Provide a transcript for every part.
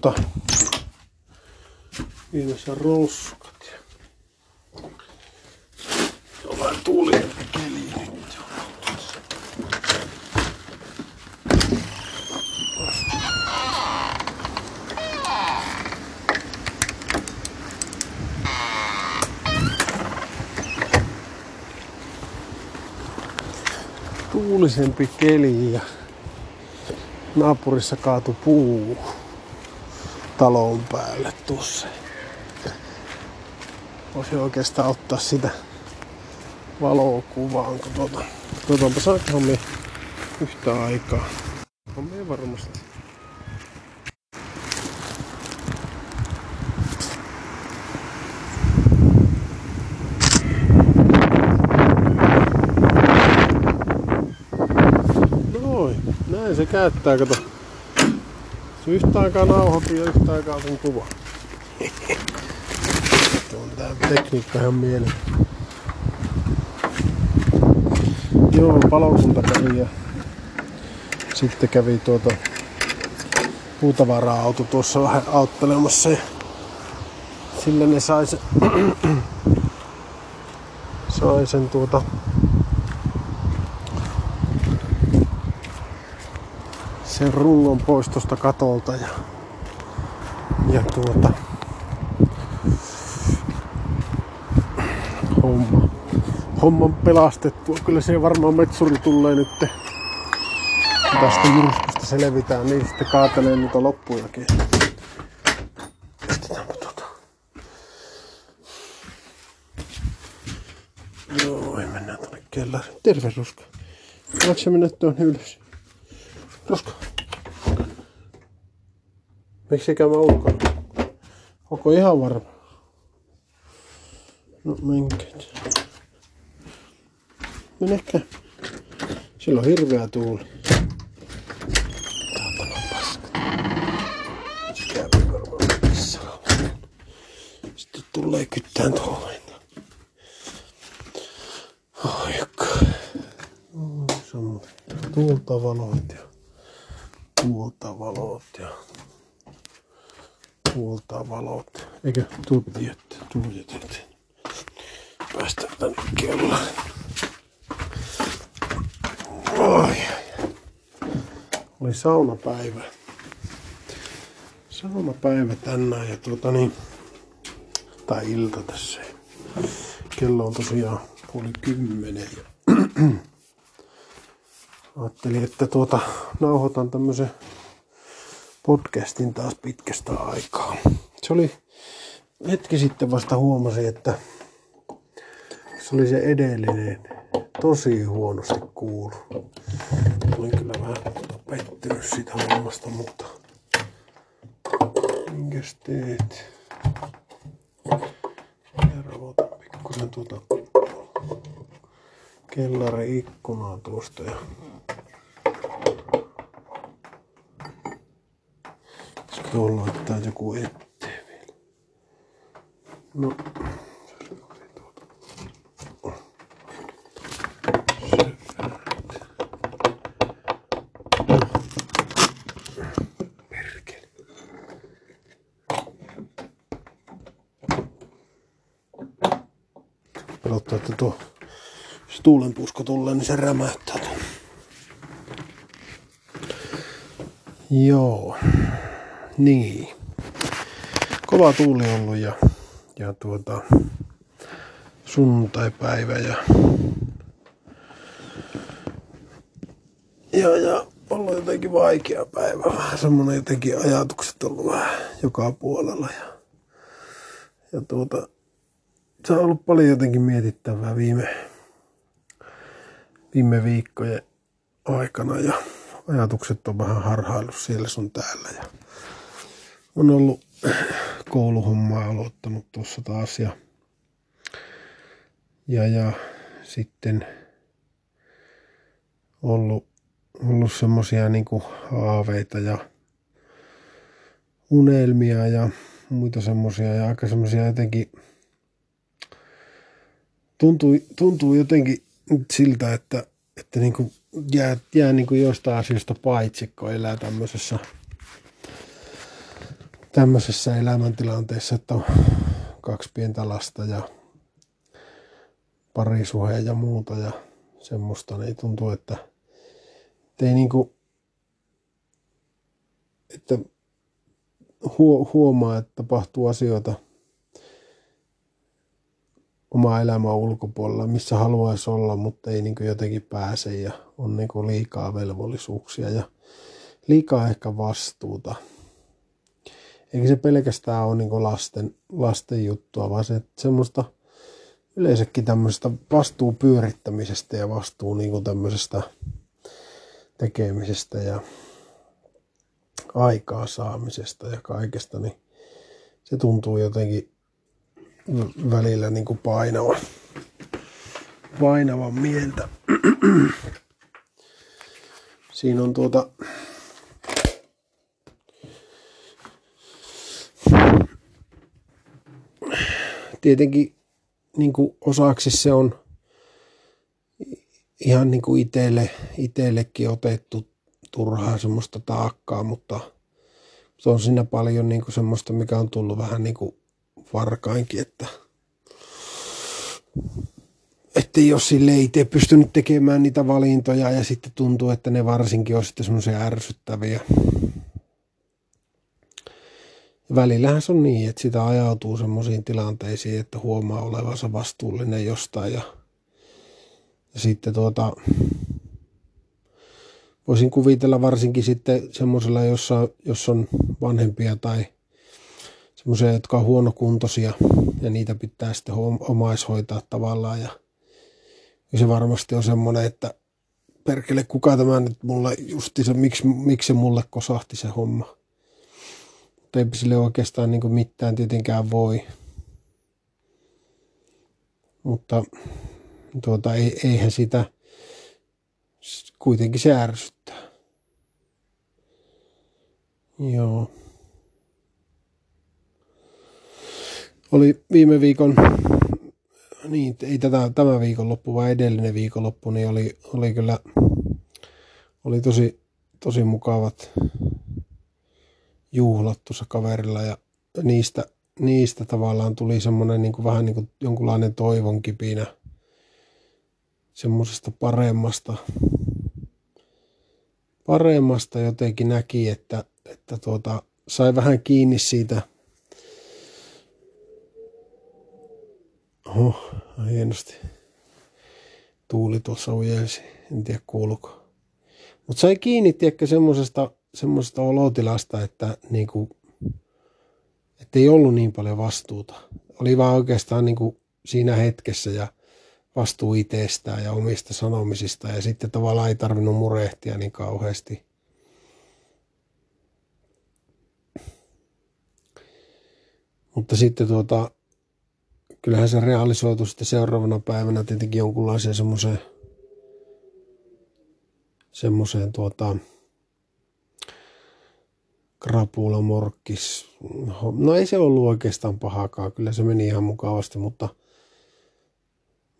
tuota viimeisen roskat. Ja jollain tuuli keli nyt. Tuulisempi keli ja naapurissa kaatu puu talon päälle tuossa. Voisi oikeastaan ottaa sitä valokuvaan, kun tuota, katsotaanpa saankohan me yhtä aikaa. On me varmasti. Noin, näin se käyttää, kato. Yhtä aikaa nauhoitin ja yhtä aikaa sen kuva. On tää tekniikka ihan mieleen. Joo, palokunta kävi ja sitten kävi tuota puutavara-auto tuossa vähän auttelemassa ja sillä ne sai sen, sai sen tuota sen rullon pois tuosta katolta ja, ja tuota homma, homman pelastettua. Kyllä se varmaan metsuri tulee nyt tästä myrskystä selvitään, niin sitten kaatelee niitä loppujakin. Pistetäänkö tuota. Joo, tuonne kellariin. Terve Ruska. Haluatko mennä tuon ylös? Ruska. Miksi se käymään ulkona? Onko ihan varma? No menkää. Menekää. Sillä on hirveä tuuli. Sitten tulee kyttään tuolla. Aika. Se on tuulta valot ja tuulta valot ja tuulta valot. Eikö tuulijet, tuulijet. Päästä tänne kellaan. Oi. Oli saunapäivä. Saunapäivä tänään ja tuota niin, tai ilta tässä. Kello on tosiaan puoli kymmenen. ajattelin, että tuota, nauhoitan tämmöisen podcastin taas pitkästä aikaa. Se oli hetki sitten vasta huomasin, että se oli se edellinen tosi huonosti kuulu. Olin kyllä vähän pettynyt siitä hommasta, mutta minkäs teet? Ja ravotan pikkusen tuota kellarin ikkunaa tuosta ja Pitäisikö olla laittaa joku eteen vielä? No. Pelottaa, että tuo jos tuulenpusko tulee, niin se rämäyttää tuon. Joo. Niin. Kova tuuli ollut ja, ja tuota, sunnuntaipäivä ja, ja, ja ollut jotenkin vaikea päivä. Vähän semmonen jotenkin ajatukset ollut vähän joka puolella ja, ja tuota, se on ollut paljon jotenkin mietittävää viime, viime viikkojen aikana ja ajatukset on vähän harhaillut siellä sun täällä ja on ollut kouluhommaa aloittanut tuossa taas ja, ja, ja sitten ollut, ollut semmosia niinku haaveita ja unelmia ja muita semmosia ja aika semmosia jotenkin tuntuu, tuntuu jotenkin siltä, että, että niinku jää, jää niinku jostain asioista paitsi, kun elää tämmöisessä tämmöisessä elämäntilanteessa, että on kaksi pientä lasta ja parisuhe ja muuta ja semmoista, niin tuntuu, että ei niinku, että huomaa, että tapahtuu asioita oma elämä ulkopuolella, missä haluaisi olla, mutta ei niin jotenkin pääse ja on niin liikaa velvollisuuksia ja liikaa ehkä vastuuta. Eikä se pelkästään ole niin lasten, lasten juttua, vaan se semmoista yleensäkin tämmöisestä vastuu pyörittämisestä ja vastuu niin tämmöisestä tekemisestä ja aikaa saamisesta ja kaikesta, niin se tuntuu jotenkin välillä niin kuin painava, painavan mieltä. Siinä on tuota tietenkin niin kuin osaksi se on ihan niin kuin itselle, itsellekin otettu turhaa semmoista taakkaa, mutta se on siinä paljon niin kuin semmoista, mikä on tullut vähän niin kuin varkainkin, että että jos sille itse pystynyt tekemään niitä valintoja ja sitten tuntuu, että ne varsinkin on sitten semmoisia ärsyttäviä. Välillähän se on niin, että sitä ajautuu semmoisiin tilanteisiin, että huomaa olevansa vastuullinen jostain ja, ja sitten tuota, voisin kuvitella varsinkin sitten semmoisella, jossa, jos on vanhempia tai semmoisia, jotka on huonokuntoisia ja niitä pitää sitten omaishoitaa tavallaan ja, ja se varmasti on semmoinen, että perkele, kuka tämä nyt mulle justi se, miksi, miksi se mulle kosahti se homma. Mutta eipä sille oikeastaan niin mitään tietenkään voi. Mutta tuota, ei, eihän sitä, kuitenkin se ärsyttää. Joo. Oli viime viikon, niin ei tätä, tämä viikonloppu, vaan edellinen viikonloppu, niin oli, oli kyllä, oli tosi, tosi mukavat juhlat tuossa kaverilla ja niistä, niistä tavallaan tuli semmoinen niin kuin, vähän niin kuin jonkunlainen toivon kipinä semmoisesta paremmasta, paremmasta jotenkin näki, että, että tuota, sai vähän kiinni siitä. Oho, hienosti. Tuuli tuossa ujelsi, en tiedä kuuluko. Mutta sai kiinni, tiedäkö, semmoisesta, semmoisesta olotilasta, että niinku, että ei ollut niin paljon vastuuta. Oli vaan oikeastaan niinku siinä hetkessä ja vastuu itsestään ja omista sanomisista ja sitten tavallaan ei tarvinnut murehtia niin kauheasti. Mutta sitten tuota, kyllähän se realisoitu sitten seuraavana päivänä tietenkin jonkunlaiseen semmoiseen semmoiseen tuota, krapula morkkis. No ei se ollut oikeastaan pahakaan, kyllä se meni ihan mukavasti, mutta –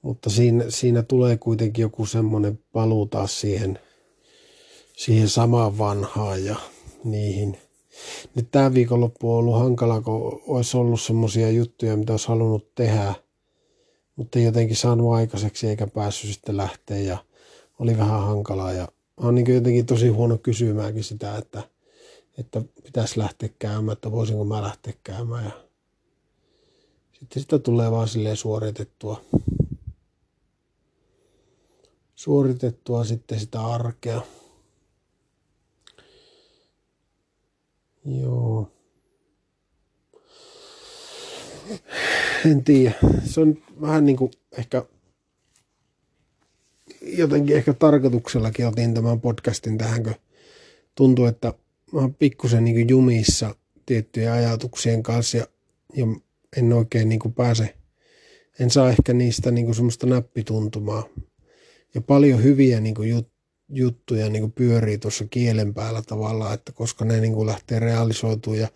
mutta siinä, siinä tulee kuitenkin joku semmoinen paluu taas siihen, siihen samaan vanhaan ja niihin. Nyt tämä viikonloppu on ollut hankala, kun olisi ollut semmoisia juttuja, mitä olisi halunnut tehdä, mutta ei jotenkin saanut aikaiseksi eikä päässyt sitten lähteä ja oli vähän hankalaa. Ja on niin jotenkin tosi huono kysymäänkin sitä, että, että pitäisi lähteä käymään, että voisinko mä lähteä käymään. Ja sitten sitä tulee vaan silleen suoritettua suoritettua sitten sitä arkea. Joo. En tiedä. Se on vähän niin kuin ehkä jotenkin ehkä tarkoituksellakin otin tämän podcastin tähän, kun tuntuu, että mä oon pikkusen niin jumissa tiettyjen ajatuksien kanssa ja, ja en oikein niin kuin pääse, en saa ehkä niistä niin kuin semmoista näppituntumaa ja paljon hyviä niin kuin jut, juttuja niin kuin pyörii tuossa kielen päällä tavallaan, että koska ne niin kuin lähtee realisoitumaan ja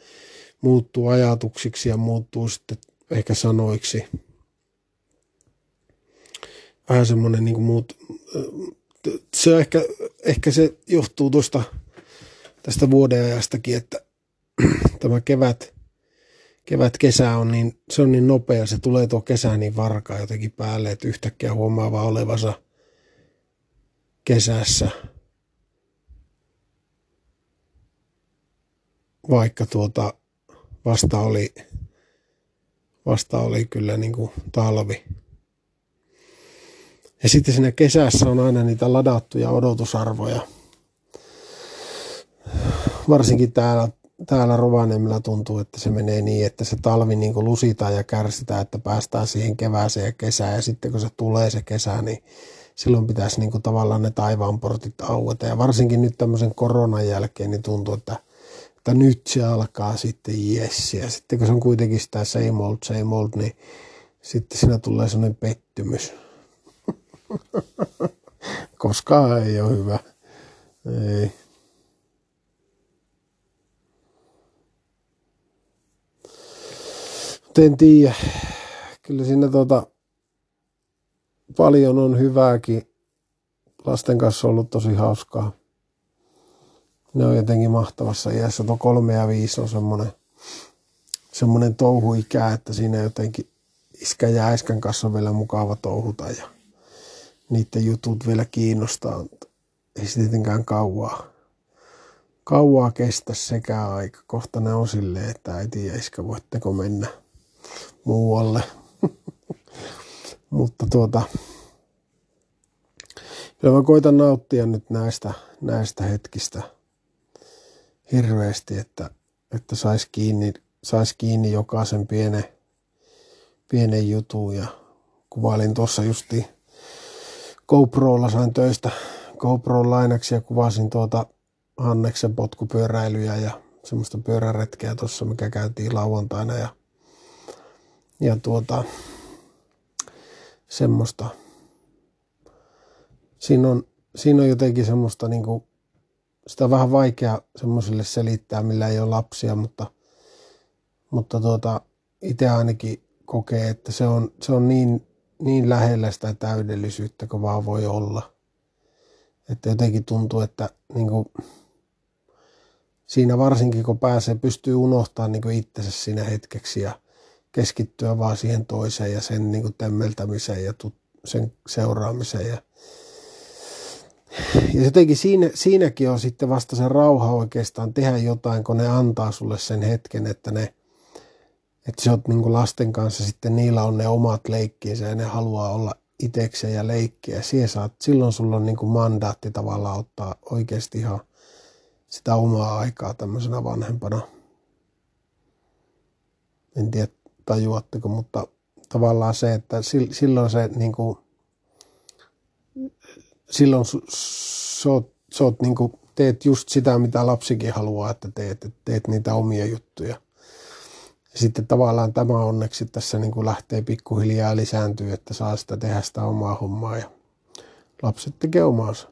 muuttuu ajatuksiksi ja muuttuu sitten ehkä sanoiksi. Vähän semmoinen niin kuin muut, se ehkä, ehkä se johtuu tuosta tästä vuodenajastakin, että tämä kevät, kevät, kesä on niin, se on niin nopea, se tulee tuo kesä niin varkaa jotenkin päälle, että yhtäkkiä huomaa vaan olevansa kesässä. Vaikka tuota vasta oli, vasta oli kyllä niin kuin talvi. Ja sitten siinä kesässä on aina niitä ladattuja odotusarvoja. Varsinkin täällä, täällä Rovaniemellä tuntuu, että se menee niin, että se talvi niin kuin lusitaan ja kärsitään, että päästään siihen kevääseen ja kesään. Ja sitten kun se tulee se kesä, niin silloin pitäisi niin kuin tavallaan ne taivaanportit aueta. Ja varsinkin nyt tämmöisen koronan jälkeen niin tuntuu, että, että nyt se alkaa sitten jes. Ja sitten kun se on kuitenkin sitä same old, same old, niin sitten siinä tulee sellainen pettymys. Koskaan ei ole hyvä. Ei. En tiedä. Kyllä siinä tota, paljon on hyvääkin. Lasten kanssa on ollut tosi hauskaa. Ne on jotenkin mahtavassa iässä. Tuo kolme ja viisi on semmoinen, semmoinen touhuikä, että siinä jotenkin iskä ja äiskän kanssa on vielä mukava touhuta ja niiden jutut vielä kiinnostaa. Ei se tietenkään kauaa, kauaa kestä sekä aika. Kohta ne on silleen, että äiti ja iskä voitteko mennä muualle. Mutta tuota, kyllä mä koitan nauttia nyt näistä, näistä hetkistä hirveästi, että, että sais kiinni, sais kiinni jokaisen pienen, pienen jutun ja kuvailin tuossa justi GoProlla sain töistä GoPro lainaksi ja kuvasin tuota Hanneksen potkupyöräilyjä ja semmoista pyöräretkeä tuossa, mikä käytiin lauantaina ja, ja tuota, semmoista. Siinä on, siinä on jotenkin semmoista niin kuin, sitä on vähän vaikea semmoiselle selittää, millä ei ole lapsia, mutta, mutta tuota, itse ainakin kokee, että se on, se on niin, niin lähellä sitä täydellisyyttä kuin vaan voi olla. Että jotenkin tuntuu, että niin kuin, siinä varsinkin kun pääsee, pystyy unohtamaan niin itsensä siinä hetkeksi ja keskittyä vaan siihen toiseen ja sen niin kuin temmeltämiseen ja sen seuraamiseen. Ja, ja jotenkin siinä, siinäkin on sitten vasta se rauha oikeastaan tehdä jotain, kun ne antaa sulle sen hetken, että ne että sä oot niin lasten kanssa sitten, niillä on ne omat leikkinsä ja ne haluaa olla itekseen ja leikkiä. Saat, silloin sulla on niin kuin mandaatti tavallaan ottaa oikeasti ihan sitä omaa aikaa tämmöisenä vanhempana. En tiedä, tajuatteko, mutta tavallaan se, että silloin se niin kuin, silloin sä oot, niin kuin, teet just sitä, mitä lapsikin haluaa, että teet, teet niitä omia juttuja. Ja sitten tavallaan tämä onneksi tässä niin kuin lähtee pikkuhiljaa lisääntyä, että saa sitä tehdä sitä omaa hommaa ja lapset tekee omaansa.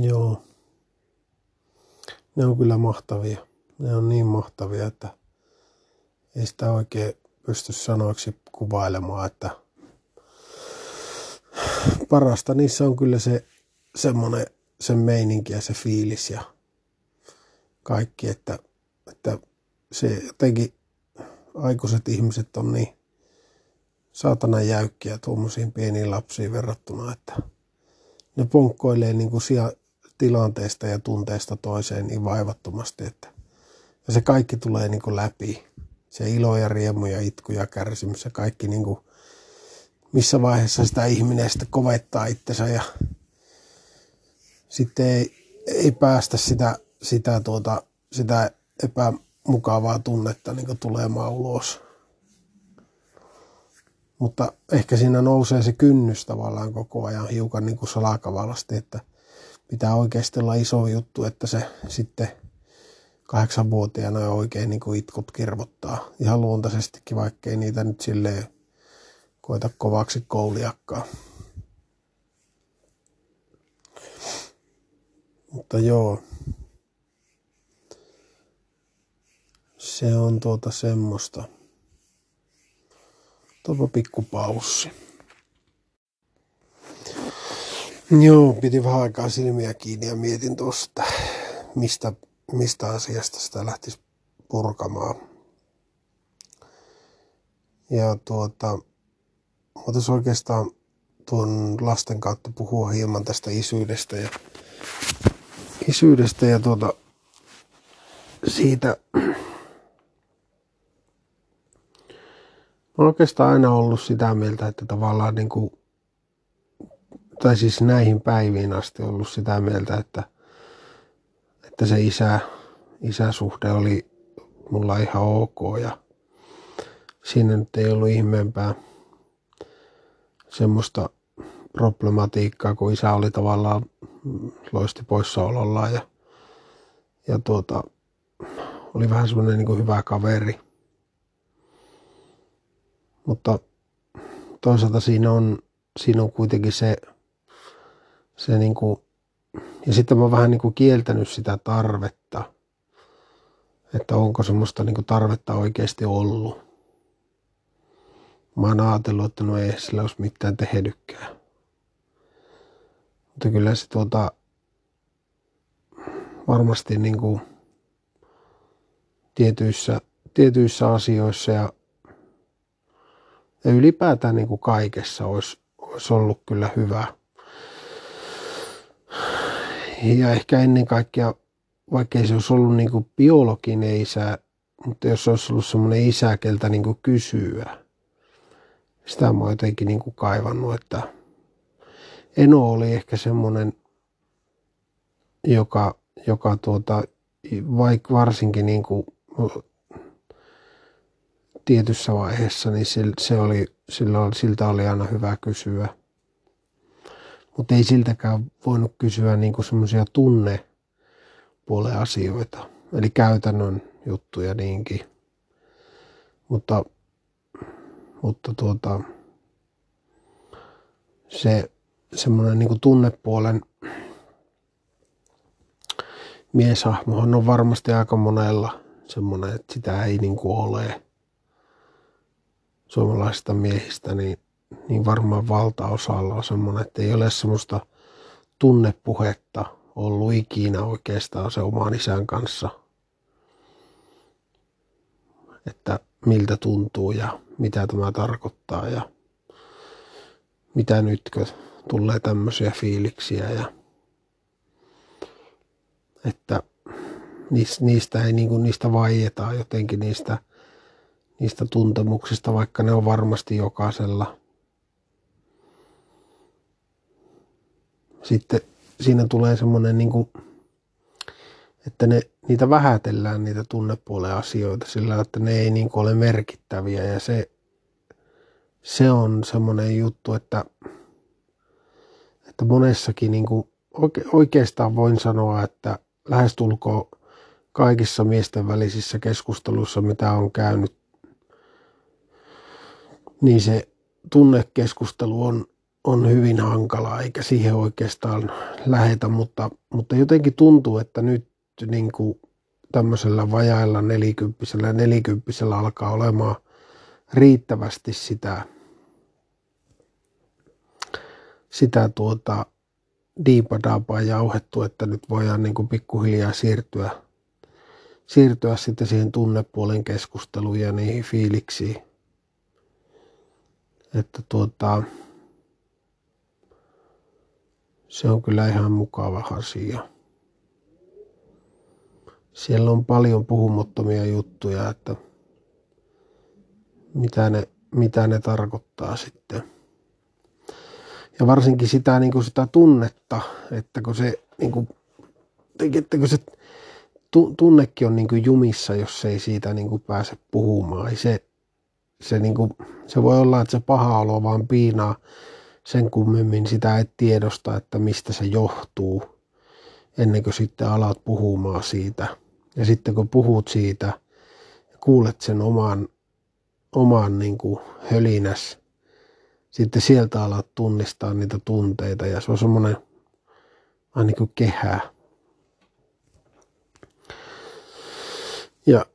Joo ne on kyllä mahtavia. Ne on niin mahtavia, että ei sitä oikein pysty sanoiksi kuvailemaan, että parasta niissä on kyllä se semmoinen se meininki ja se fiilis ja kaikki, että, että se jotenkin aikuiset ihmiset on niin saatana jäykkiä tuommoisiin pieniin lapsiin verrattuna, että ne ponkkoilee niin kuin tilanteesta ja tunteesta toiseen niin vaivattomasti, että ja se kaikki tulee niin kuin läpi. Se ilo ja riemu ja itku ja kärsimys ja kaikki niin kuin, missä vaiheessa sitä ihminen sitten kovettaa itsensä ja sitten ei, ei päästä sitä, sitä, tuota, sitä epämukavaa tunnetta niin tulemaan ulos. Mutta ehkä siinä nousee se kynnys tavallaan koko ajan hiukan niin kuin salakavalasti, että – pitää oikeasti olla iso juttu, että se sitten kahdeksanvuotiaana oikein niin kuin itkut kirvottaa. Ihan luontaisestikin, vaikkei niitä nyt silleen koeta kovaksi kouliakkaa. Mutta joo. Se on tuota semmoista. Tuopa pikku paussi. Joo, piti vähän aikaa silmiä kiinni ja mietin tuosta, mistä, mistä asiasta sitä lähtisi purkamaan. Ja tuota, voitaisiin oikeastaan tuon lasten kautta puhua hieman tästä isyydestä ja, isyydestä ja tuota, siitä, olen oikeastaan aina ollut sitä mieltä, että tavallaan niin kuin, tai siis näihin päiviin asti ollut sitä mieltä, että, että se isä, isäsuhde oli mulla ihan ok ja siinä nyt ei ollut ihmeempää semmoista problematiikkaa, kun isä oli tavallaan loisti poissaolollaan ja, ja tuota, oli vähän semmoinen niin hyvä kaveri. Mutta toisaalta siinä on, siinä on kuitenkin se, se niin kuin, ja sitten mä oon vähän niin kuin kieltänyt sitä tarvetta, että onko semmoista niin kuin tarvetta oikeasti ollut. Mä oon ajatellut, että no ei sillä olisi mitään tehdykkää. Mutta kyllä se tuota, varmasti niin kuin tietyissä, tietyissä asioissa ja, ja ylipäätään niin kuin kaikessa olisi, olisi ollut kyllä hyvä. Ja ehkä ennen kaikkea, vaikka se olisi ollut niin kuin biologinen isä, mutta jos olisi ollut semmoinen isä, keltä niin kuin kysyä, sitä mä oon jotenkin niin kuin kaivannut, että Eno oli ehkä semmoinen, joka, joka tuota, vaikka varsinkin niin kuin tietyssä vaiheessa, niin se, se oli, sillä, siltä oli aina hyvä kysyä. Mutta ei siltäkään voinut kysyä niinku semmoisia tunnepuolen asioita, eli käytännön juttuja niinkin. Mutta, mutta tuota, se semmoinen niinku tunnepuolen mieshahmohan on varmasti aika monella semmoinen, että sitä ei niin kuin ole suomalaisista miehistä, niin, niin varmaan valtaosalla on semmoinen, että ei ole semmoista tunnepuhetta ollut ikinä oikeastaan se oman isän kanssa. Että miltä tuntuu ja mitä tämä tarkoittaa ja mitä nytkö tulee tämmöisiä fiiliksiä ja että niistä ei niin kuin, niistä vaietaan jotenkin niistä, niistä tuntemuksista, vaikka ne on varmasti jokaisella. Sitten siinä tulee semmoinen, niin kuin, että ne, niitä vähätellään niitä tunnepuolen asioita sillä, että ne ei niin kuin ole merkittäviä. Ja se, se on semmoinen juttu, että, että monessakin niin kuin, oikeastaan voin sanoa, että lähestulkoon kaikissa miesten välisissä keskusteluissa, mitä on käynyt, niin se tunnekeskustelu on, on hyvin hankala, eikä siihen oikeastaan lähetä, mutta, mutta jotenkin tuntuu, että nyt niin kuin tämmöisellä vajailla nelikymppisellä nelikymppisellä alkaa olemaan riittävästi sitä, sitä tuota, diipadaapaa jauhettu, että nyt voidaan niin kuin pikkuhiljaa siirtyä, siirtyä sitten siihen tunnepuolen keskusteluun ja niihin fiiliksiin. Että tuota, se on kyllä ihan mukava asia. Siellä on paljon puhumottomia juttuja, että mitä ne, mitä ne tarkoittaa sitten ja varsinkin sitä, niin kuin sitä tunnetta, että kun se, niin kuin, että kun se tunnekin on niin kuin jumissa, jos ei siitä niin kuin pääse puhumaan. se, se, niin kuin, se voi olla, että se paha olo vaan piinaa sen kummemmin sitä et tiedosta, että mistä se johtuu, ennen kuin sitten alat puhumaan siitä. Ja sitten kun puhut siitä kuulet sen oman, oman niin kuin hölinäs, sitten sieltä alat tunnistaa niitä tunteita ja se on semmoinen aina kuin kehää. Ja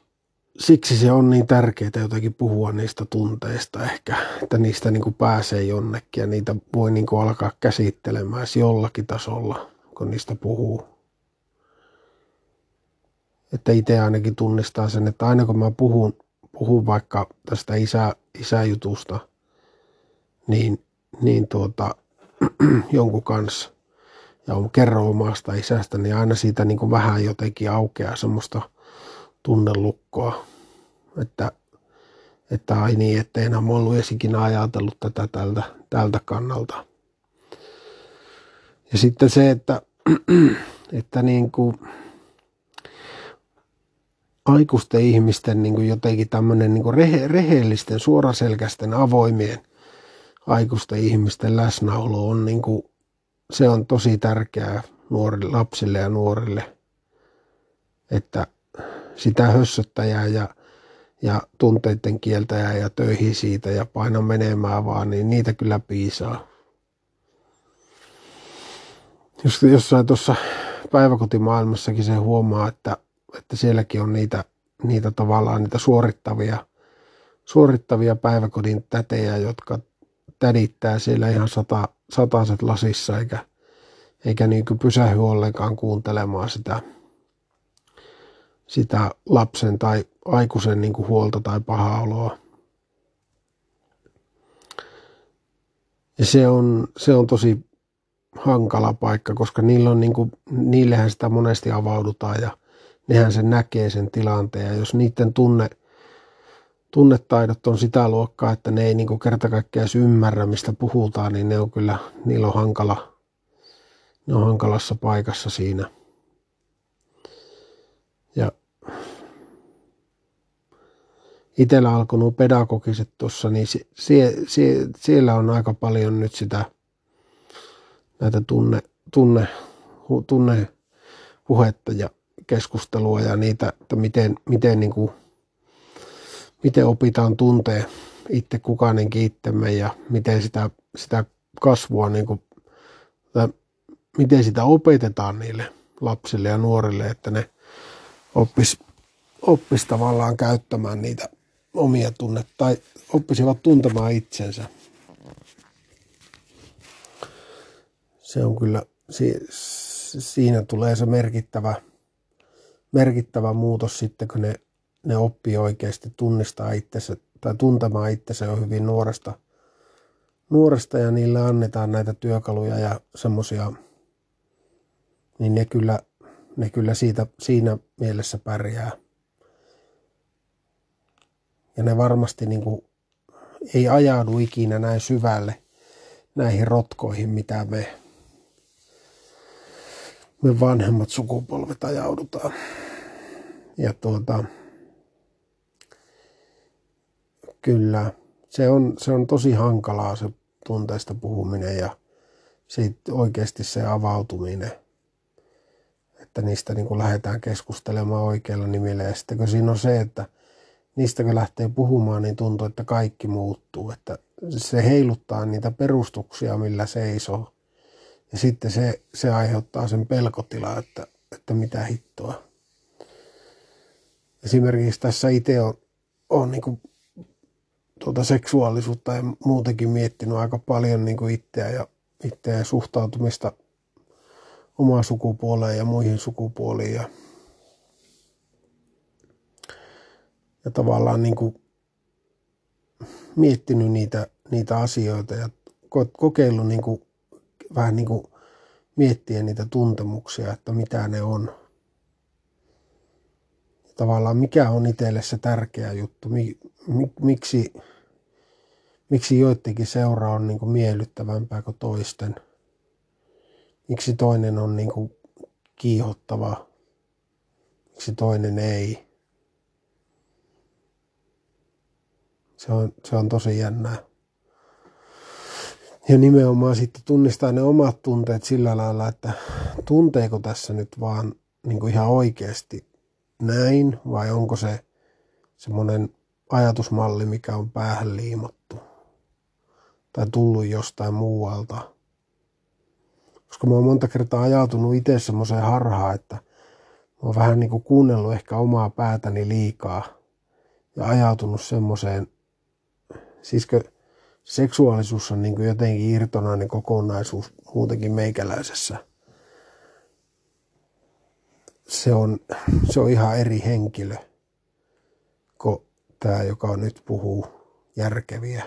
siksi se on niin tärkeää jotenkin puhua niistä tunteista ehkä, että niistä niin kuin pääsee jonnekin ja niitä voi niin kuin alkaa käsittelemään jollakin tasolla, kun niistä puhuu. että itse ainakin tunnistaa sen, että aina kun mä puhun, puhun vaikka tästä isä, isäjutusta, niin, niin tuota, jonkun kanssa ja kerro omasta isästä, niin aina siitä niin kuin vähän jotenkin aukeaa semmoista tunnelukkoa, että, että ai niin, ettei enää ollut esikin ajatellut tätä tältä, tältä kannalta. Ja sitten se, että, että niin kuin aikuisten ihmisten niin kuin jotenkin tämmöinen niin kuin rehe, rehellisten, suoraselkäisten, avoimien aikuisten ihmisten läsnäolo on niin kuin, se on tosi tärkeää nuorille, lapsille ja nuorille, että sitä hössöttäjää ja, ja tunteiden kieltäjää ja töihin siitä ja paina menemään vaan, niin niitä kyllä piisaa. Jos jossain tuossa päiväkotimaailmassakin se huomaa, että, että sielläkin on niitä, niitä tavallaan niitä suorittavia, suorittavia päiväkodin tätejä, jotka tädittää siellä ihan sata, sataset lasissa eikä, eikä niin kuin pysähy ollenkaan kuuntelemaan sitä, sitä lapsen tai aikuisen niin kuin huolta tai pahaa oloa. Ja se on, se on tosi hankala paikka, koska niillä on niin kuin, niillehän sitä monesti avaudutaan ja nehän sen näkee sen tilanteen. Ja jos niiden tunne, tunnetaidot on sitä luokkaa, että ne ei niin kuin kerta kaikkiaan ymmärrä, mistä puhutaan, niin ne on kyllä, niillä on hankala, ne on hankalassa paikassa siinä. Ja itsellä alkoi nuo pedagogiset tuossa, niin sie, sie, siellä on aika paljon nyt sitä näitä tunne, tunne, tunne puhetta ja keskustelua ja niitä, että miten, miten niin kuin miten opitaan tuntee itse kukainenkin itsemme ja miten sitä, sitä kasvua, niin kuin, tai miten sitä opetetaan niille lapsille ja nuorille, että ne oppis, oppis tavallaan käyttämään niitä omia tunnet tai oppisivat tuntemaan itsensä. Se on kyllä, siinä tulee se merkittävä, merkittävä muutos sitten, kun ne ne oppii oikeasti tunnistaa itsensä tai tuntemaan itsensä jo hyvin nuoresta, nuoresta ja niille annetaan näitä työkaluja ja semmoisia, niin ne kyllä, ne kyllä siitä, siinä mielessä pärjää. Ja ne varmasti niin kuin, ei ajaudu ikinä näin syvälle näihin rotkoihin, mitä me, me vanhemmat sukupolvet ajaudutaan. Ja tuota, Kyllä, se on, se on tosi hankalaa se tunteista puhuminen ja siitä oikeasti se avautuminen, että niistä niin kuin lähdetään keskustelemaan oikealla nimillä. Ja sitten kun siinä on se, että niistä kun lähtee puhumaan, niin tuntuu, että kaikki muuttuu. Että se heiluttaa niitä perustuksia, millä seisoo. Ja sitten se, se aiheuttaa sen pelkotilaa, että, että mitä hittoa. Esimerkiksi tässä itse on, on niin tuota seksuaalisuutta ja muutenkin miettinyt aika paljon niin kuin itseä ja itseä suhtautumista omaan sukupuoleen ja muihin sukupuoliin ja, ja tavallaan niin kuin miettinyt niitä, niitä asioita ja kokeillut niin kuin, vähän niin kuin miettiä niitä tuntemuksia, että mitä ne on. Ja tavallaan mikä on itselle se tärkeä juttu, miksi, miksi joidenkin seura on niin kuin miellyttävämpää kuin toisten. Miksi toinen on niin kuin kiihottava, miksi toinen ei. Se on, se on tosi jännää. Ja nimenomaan sitten tunnistaa ne omat tunteet sillä lailla, että tunteeko tässä nyt vaan niin kuin ihan oikeasti näin vai onko se semmoinen ajatusmalli, mikä on päähän liimattu tai tullut jostain muualta. Koska mä oon monta kertaa ajautunut itse semmoiseen harhaan, että mä oon vähän niin kuin kuunnellut ehkä omaa päätäni liikaa ja ajautunut semmoiseen, siiskö seksuaalisuus on niin kuin jotenkin irtonainen kokonaisuus muutenkin meikäläisessä. se on, se on ihan eri henkilö kuin tämä, joka nyt puhuu järkeviä.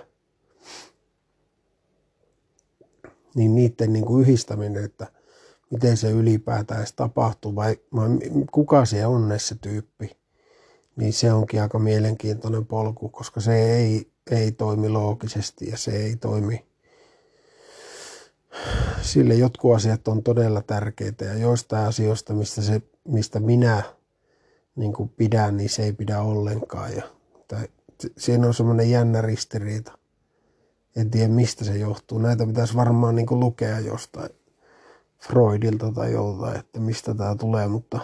Niin niiden niin kuin yhdistäminen, että miten se ylipäätään edes tapahtuu vai, vai kuka se on se tyyppi, niin se onkin aika mielenkiintoinen polku, koska se ei, ei toimi loogisesti ja se ei toimi sille jotkut asiat on todella tärkeitä ja joistain asioista, mistä, se, mistä minä niin kuin pidän, niin se ei pidä ollenkaan. Ja, tai, siinä on semmoinen jännä ristiriita. En tiedä mistä se johtuu. Näitä pitäisi varmaan niin kuin lukea jostain Freudilta tai joltain, että mistä tämä tulee, mutta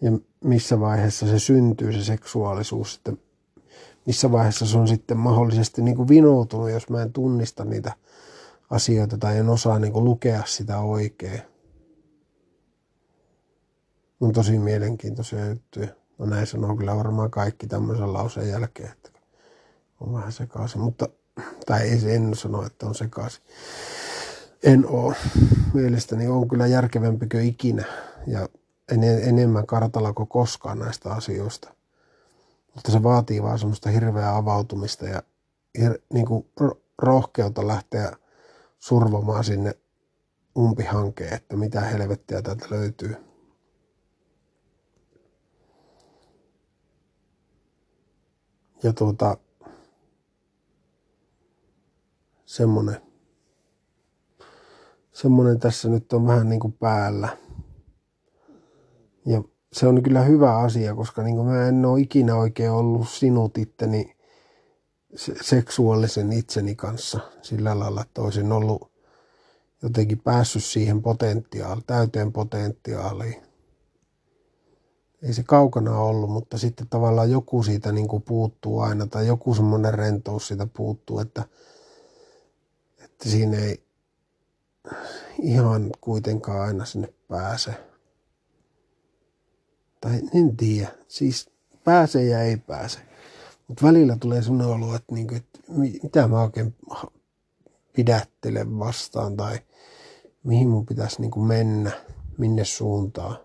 ja missä vaiheessa se syntyy se seksuaalisuus, että missä vaiheessa se on sitten mahdollisesti niin kuin vinoutunut, jos mä en tunnista niitä asioita tai en osaa niin kuin lukea sitä oikein. On tosi mielenkiintoisia juttuja. No näin sanoo kyllä varmaan kaikki tämmöisen lauseen jälkeen, että on vähän sekaisin, mutta, tai ei en sano, että on sekaisin. En oo. Mielestäni on kyllä järkevämpi kuin ikinä ja enemmän kartalla kuin koskaan näistä asioista. Mutta se vaatii vaan semmoista hirveää avautumista ja hir, niin kuin rohkeutta lähteä survomaan sinne umpihankeen, että mitä helvettiä täältä löytyy. Ja tuota, semmonen, semmonen tässä nyt on vähän niin kuin päällä. Ja se on kyllä hyvä asia, koska niin kuin mä en ole ikinä oikein ollut sinut itteni seksuaalisen itseni kanssa sillä lailla, että olisin ollut jotenkin päässyt siihen potentiaaliin, täyteen potentiaaliin. Ei se kaukana ollut, mutta sitten tavallaan joku siitä niin kuin puuttuu aina tai joku semmoinen rentous siitä puuttuu, että, että siinä ei ihan kuitenkaan aina sinne pääse. Tai en tiedä, siis pääsee ja ei pääse. Mutta välillä tulee sellainen olo, että, niinku, että mitä mä oikein pidättelen vastaan tai mihin mun pitäisi niinku mennä, minne suuntaan.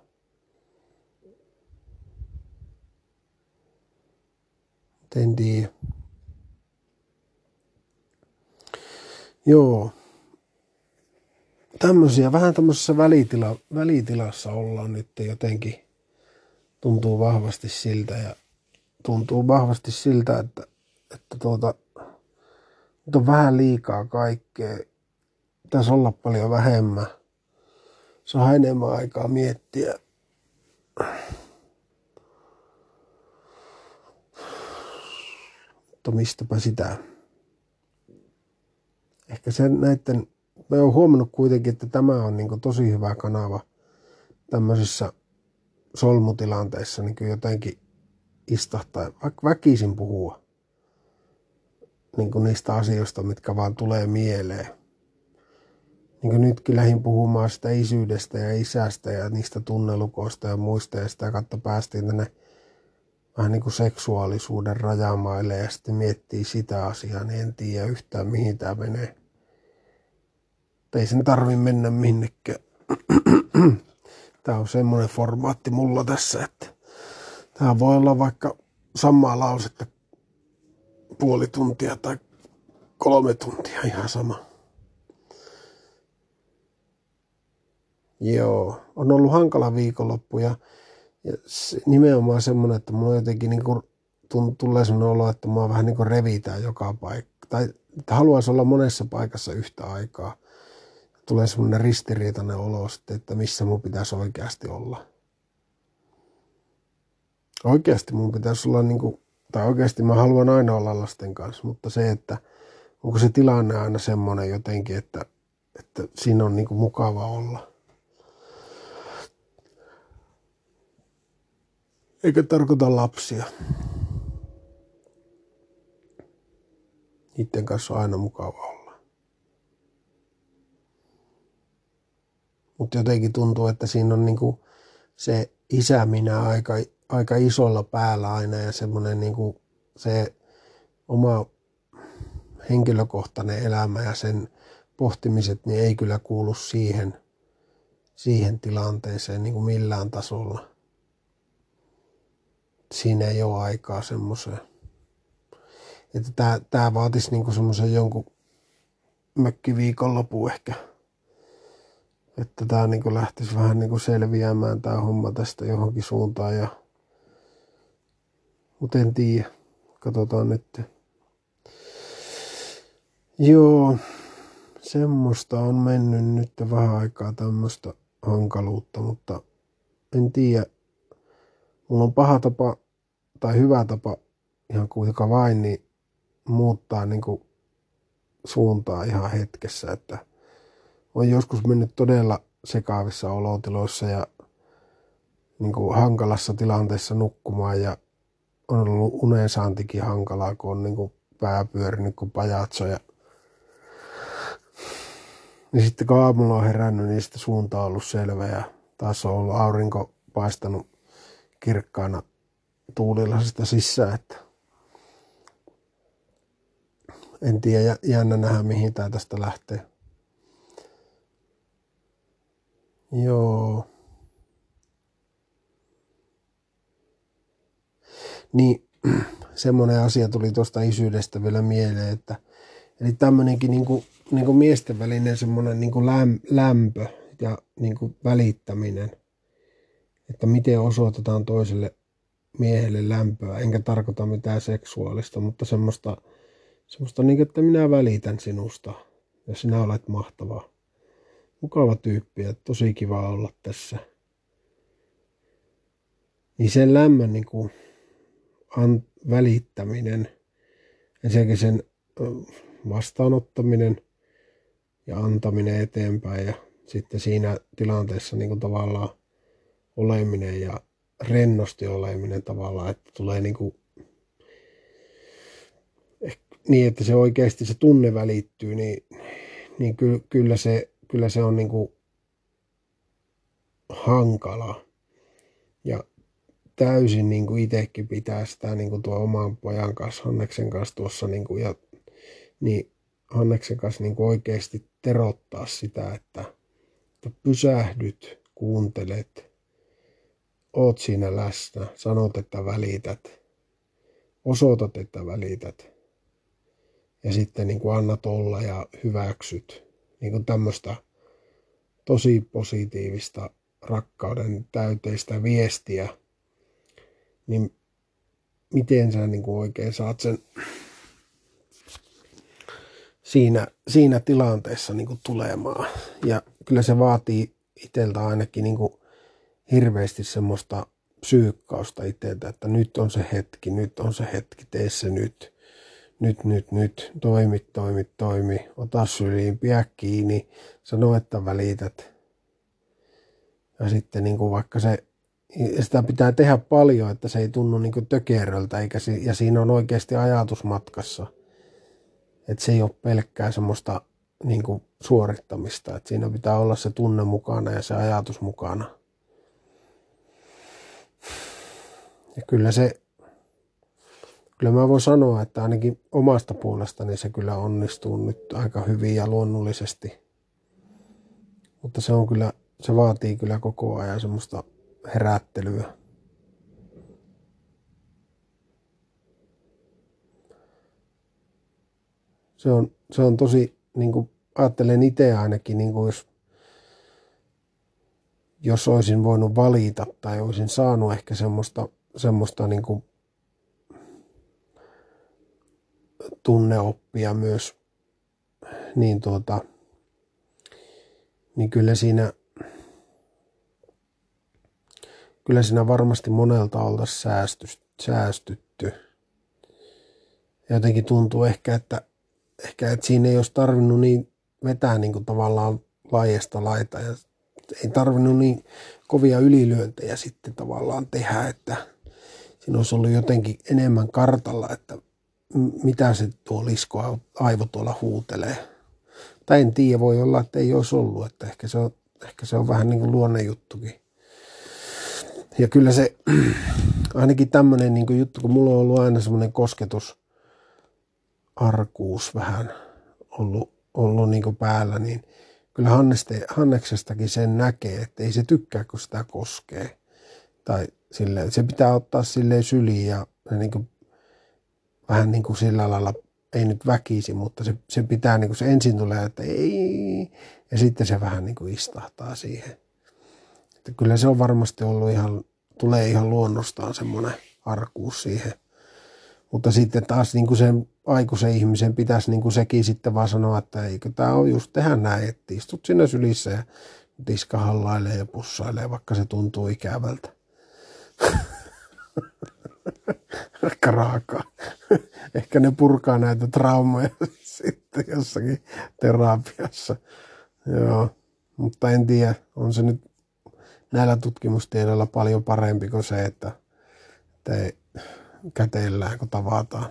En tiedä. Joo. Tämmöisiä, vähän tämmöisessä välitila, välitilassa ollaan nyt jotenkin tuntuu vahvasti siltä ja tuntuu vahvasti siltä, että, että tuota, nyt on vähän liikaa kaikkea. Pitäisi olla paljon vähemmän. Saa enemmän aikaa miettiä. Mutta mistäpä sitä. Ehkä sen näiden, mä oon huomannut kuitenkin, että tämä on niin tosi hyvä kanava tämmöisissä solmutilanteissa niin jotenkin istahtaa, vaikka väkisin puhua niin kuin niistä asioista, mitkä vaan tulee mieleen. Niin kuin nytkin lähdin puhumaan sitä isyydestä ja isästä ja niistä tunnelukoista ja muista ja sitä kautta päästiin tänne vähän niin kuin seksuaalisuuden rajamaille ja sitten miettii sitä asiaa, niin en tiedä yhtään mihin tämä menee. Ei sen tarvi mennä minnekään. Tämä on semmoinen formaatti mulla tässä, että tämä voi olla vaikka samaa lausetta puoli tuntia tai kolme tuntia, ihan sama. Joo, on ollut hankala viikonloppu ja, ja se, nimenomaan semmoinen, että mulla jotenkin niin kuin, tulee semmoinen olo, että mua vähän niin kuin revitään joka paikka. Tai että haluaisi olla monessa paikassa yhtä aikaa tulee semmoinen ristiriitainen olo sitten, että missä mun pitäisi oikeasti olla. Oikeasti mun pitäisi olla niin kuin, tai oikeasti mä haluan aina olla lasten kanssa, mutta se, että onko se tilanne aina semmoinen jotenkin, että, että siinä on niin kuin mukava olla. Eikä tarkoita lapsia. Niiden kanssa on aina mukava olla. Mutta jotenkin tuntuu, että siinä on niinku se isä minä aika, aika isolla päällä aina ja semmoinen niinku se oma henkilökohtainen elämä ja sen pohtimiset niin ei kyllä kuulu siihen, siihen tilanteeseen niin kuin millään tasolla. Siinä ei ole aikaa semmoiseen. Että tää, tää vaatisi niin semmoisen jonkun mökkiviikonlopu ehkä. Että tää niin lähtisi vähän niin kuin selviämään tää homma tästä johonkin suuntaan. Ja... Mutta en tiedä. Katsotaan nyt. Joo, semmoista on mennyt nyt vähän aikaa tämmöistä hankaluutta, mutta en tiedä. Mulla on paha tapa tai hyvä tapa ihan kuinka vain, niin muuttaa niin kuin suuntaa ihan hetkessä, että on joskus mennyt todella sekaavissa olotiloissa ja niin kuin hankalassa tilanteessa nukkumaan ja on ollut unensaantikin hankalaa, kun on niin kuin pää pyörinyt kuin pajatso ja niin sitten kun aamulla on herännyt, niin sitten suunta on ollut selvä ja taas on ollut aurinko paistanut kirkkaana tuulilasista sisään, että en tiedä, jännä nähdä mihin tämä tästä lähtee. Joo. Niin, semmoinen asia tuli tuosta isyydestä vielä mieleen, että eli tämmöinenkin niin kuin niin kuin miesten välinen semmoinen niin kuin lämpö ja niin kuin välittäminen, että miten osoitetaan toiselle miehelle lämpöä, enkä tarkoita mitään seksuaalista, mutta semmoista, semmoista niin että minä välitän sinusta ja sinä olet mahtava. Mukava tyyppi ja tosi kiva olla tässä. Niin sen lämmön niin kuin, an, välittäminen, ensinnäkin sen vastaanottaminen – ja antaminen eteenpäin ja sitten siinä tilanteessa niin kuin tavallaan oleminen ja rennosti oleminen tavallaan, että tulee niin kuin niin, että se oikeasti se tunne välittyy, niin, niin ky, kyllä, se, kyllä se on niin kuin hankala. Ja täysin niin kuin itsekin pitää sitä niin kuin tuo oman pojan kanssa, Hanneksen kanssa tuossa, niin kuin, ja, niin Hanneksen kanssa niin oikeasti terottaa sitä, että, että pysähdyt, kuuntelet, oot siinä läsnä, sanot, että välität, osoitat, että välität ja sitten niin kuin annat olla ja hyväksyt niin kuin tämmöistä tosi positiivista rakkauden täyteistä viestiä, niin miten sä niin kuin oikein saat sen siinä, siinä tilanteessa niin kuin tulemaan. Ja kyllä se vaatii itseltä ainakin niin kuin hirveästi semmoista psyykkausta itseltä, että nyt on se hetki, nyt on se hetki, tee se nyt. Nyt, nyt, nyt, toimi, toimi, toimi, ota syliin, pidä kiinni, sano, että välität. Ja sitten niin kuin vaikka se, sitä pitää tehdä paljon, että se ei tunnu niin kuin tökeröltä, eikä, ja siinä on oikeasti ajatus matkassa – että se ei ole pelkkää semmoista niin kuin suorittamista, että siinä pitää olla se tunne mukana ja se ajatus mukana. Ja kyllä se, kyllä mä voin sanoa, että ainakin omasta puolestani se kyllä onnistuu nyt aika hyvin ja luonnollisesti. Mutta se on kyllä, se vaatii kyllä koko ajan semmoista herättelyä. se on, se on tosi, niin kuin ajattelen itse ainakin, niin kuin jos, jos olisin voinut valita tai olisin saanut ehkä semmoista, semmoista niin kuin tunneoppia myös, niin tuota, niin kyllä siinä, kyllä siinä varmasti monelta oltaisiin säästytty. Ja jotenkin tuntuu ehkä, että ehkä että siinä ei olisi tarvinnut niin vetää niin kuin tavallaan laajasta laita ja ei tarvinnut niin kovia ylilyöntejä sitten tavallaan tehdä, että siinä olisi ollut jotenkin enemmän kartalla, että mitä se tuo lisko aivo tuolla huutelee. Tai en tiedä, voi olla, että ei olisi ollut, että ehkä se on, ehkä se on vähän niin kuin luonnejuttukin. Ja kyllä se, ainakin tämmöinen niin juttu, kun mulla on ollut aina semmoinen kosketus arkuus vähän ollut, ollut niin päällä, niin kyllä Hanneste, Hanneksestakin sen näkee, että ei se tykkää, kun sitä koskee. Tai silleen, se pitää ottaa silleen syliin ja, niin vähän niin kuin sillä lailla, ei nyt väkisi, mutta se, se pitää niin kuin se ensin tulee, että ei, ja sitten se vähän niin kuin istahtaa siihen. Että kyllä se on varmasti ollut ihan, tulee ihan luonnostaan semmoinen arkuus siihen. Mutta sitten taas niin kuin sen aikuisen ihmisen pitäisi niin kuin sekin sitten vaan sanoa, että eikö tämä ole just tehdä näin, että istut sinne sylissä ja tiska hallailee ja pussailee, vaikka se tuntuu ikävältä. Aika raakaa. Ehkä ne purkaa näitä traumaja sitten jossakin terapiassa. Joo, mutta en tiedä, on se nyt näillä tutkimustiedoilla paljon parempi kuin se, että, että ei käteillään kun tavataan.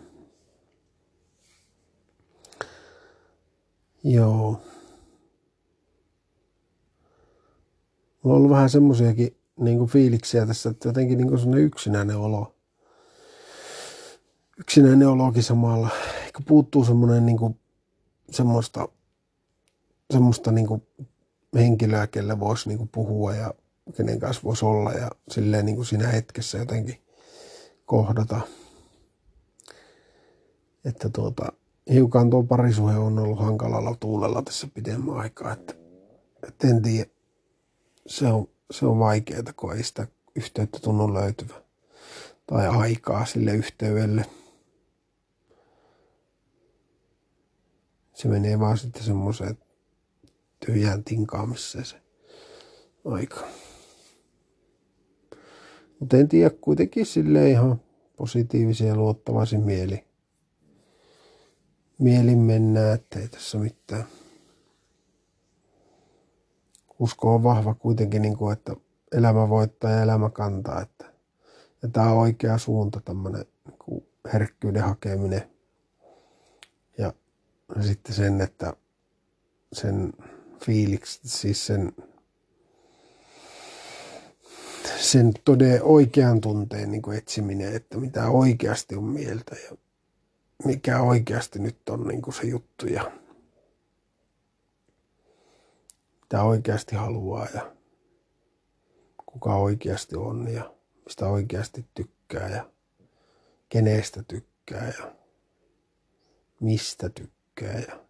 Joo. Mulla on ollut vähän semmoisiakin niin fiiliksiä tässä, että jotenkin niin kuin yksinäinen olo. Yksinäinen olokin samalla. Ehkä puuttuu semmoinen niin kuin, semmoista, semmoista niin kuin henkilöä, kelle voisi niin kuin puhua ja kenen kanssa voisi olla ja silleen niin kuin siinä hetkessä jotenkin kohdata. Että tuota, hiukan tuo parisuhe on ollut hankalalla tuulella tässä pidemmän aikaa, että, että en tiedä, se on, se on vaikeaa, kun ei sitä yhteyttä tunnu löytyvä tai aikaa sille yhteydelle. Se menee vaan sitten semmoiseen tyhjään tinkaamiseen se aika. Mutta en tiedä, kuitenkin sille ihan positiivisia ja luottavaisin mieli. Mielin mennään, ettei tässä mitään. Usko on vahva kuitenkin, niin kuin, että elämä voittaa ja elämä kantaa. Että, ja tämä on oikea suunta, tämmöinen niin herkkyyden hakeminen. Sitten sen, että sen fiiliksi, siis sen sen todella oikean tunteen niin kuin etsiminen, että mitä oikeasti on mieltä ja mikä oikeasti nyt on niin kuin se juttu ja mitä oikeasti haluaa ja kuka oikeasti on ja mistä oikeasti tykkää ja kenestä tykkää ja mistä tykkää ja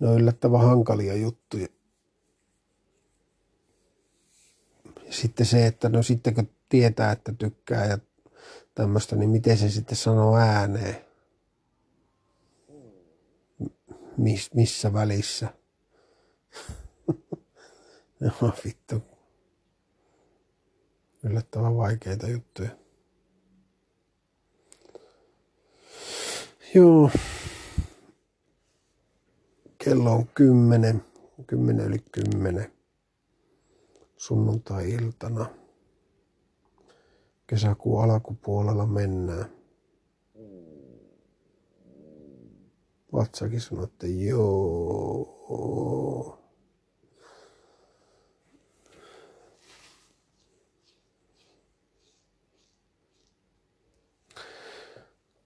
ne on yllättävän hankalia juttuja. sitten se, että no sitten kun tietää, että tykkää ja tämmöistä, niin miten se sitten sanoo ääneen? Mis, missä välissä? no vittu. Yllättävän vaikeita juttuja. Joo. Kello on kymmenen, kymmenen yli kymmenen sunnuntai-iltana. Kesäkuun alkupuolella mennään. Vatsakin sanoi, että joo.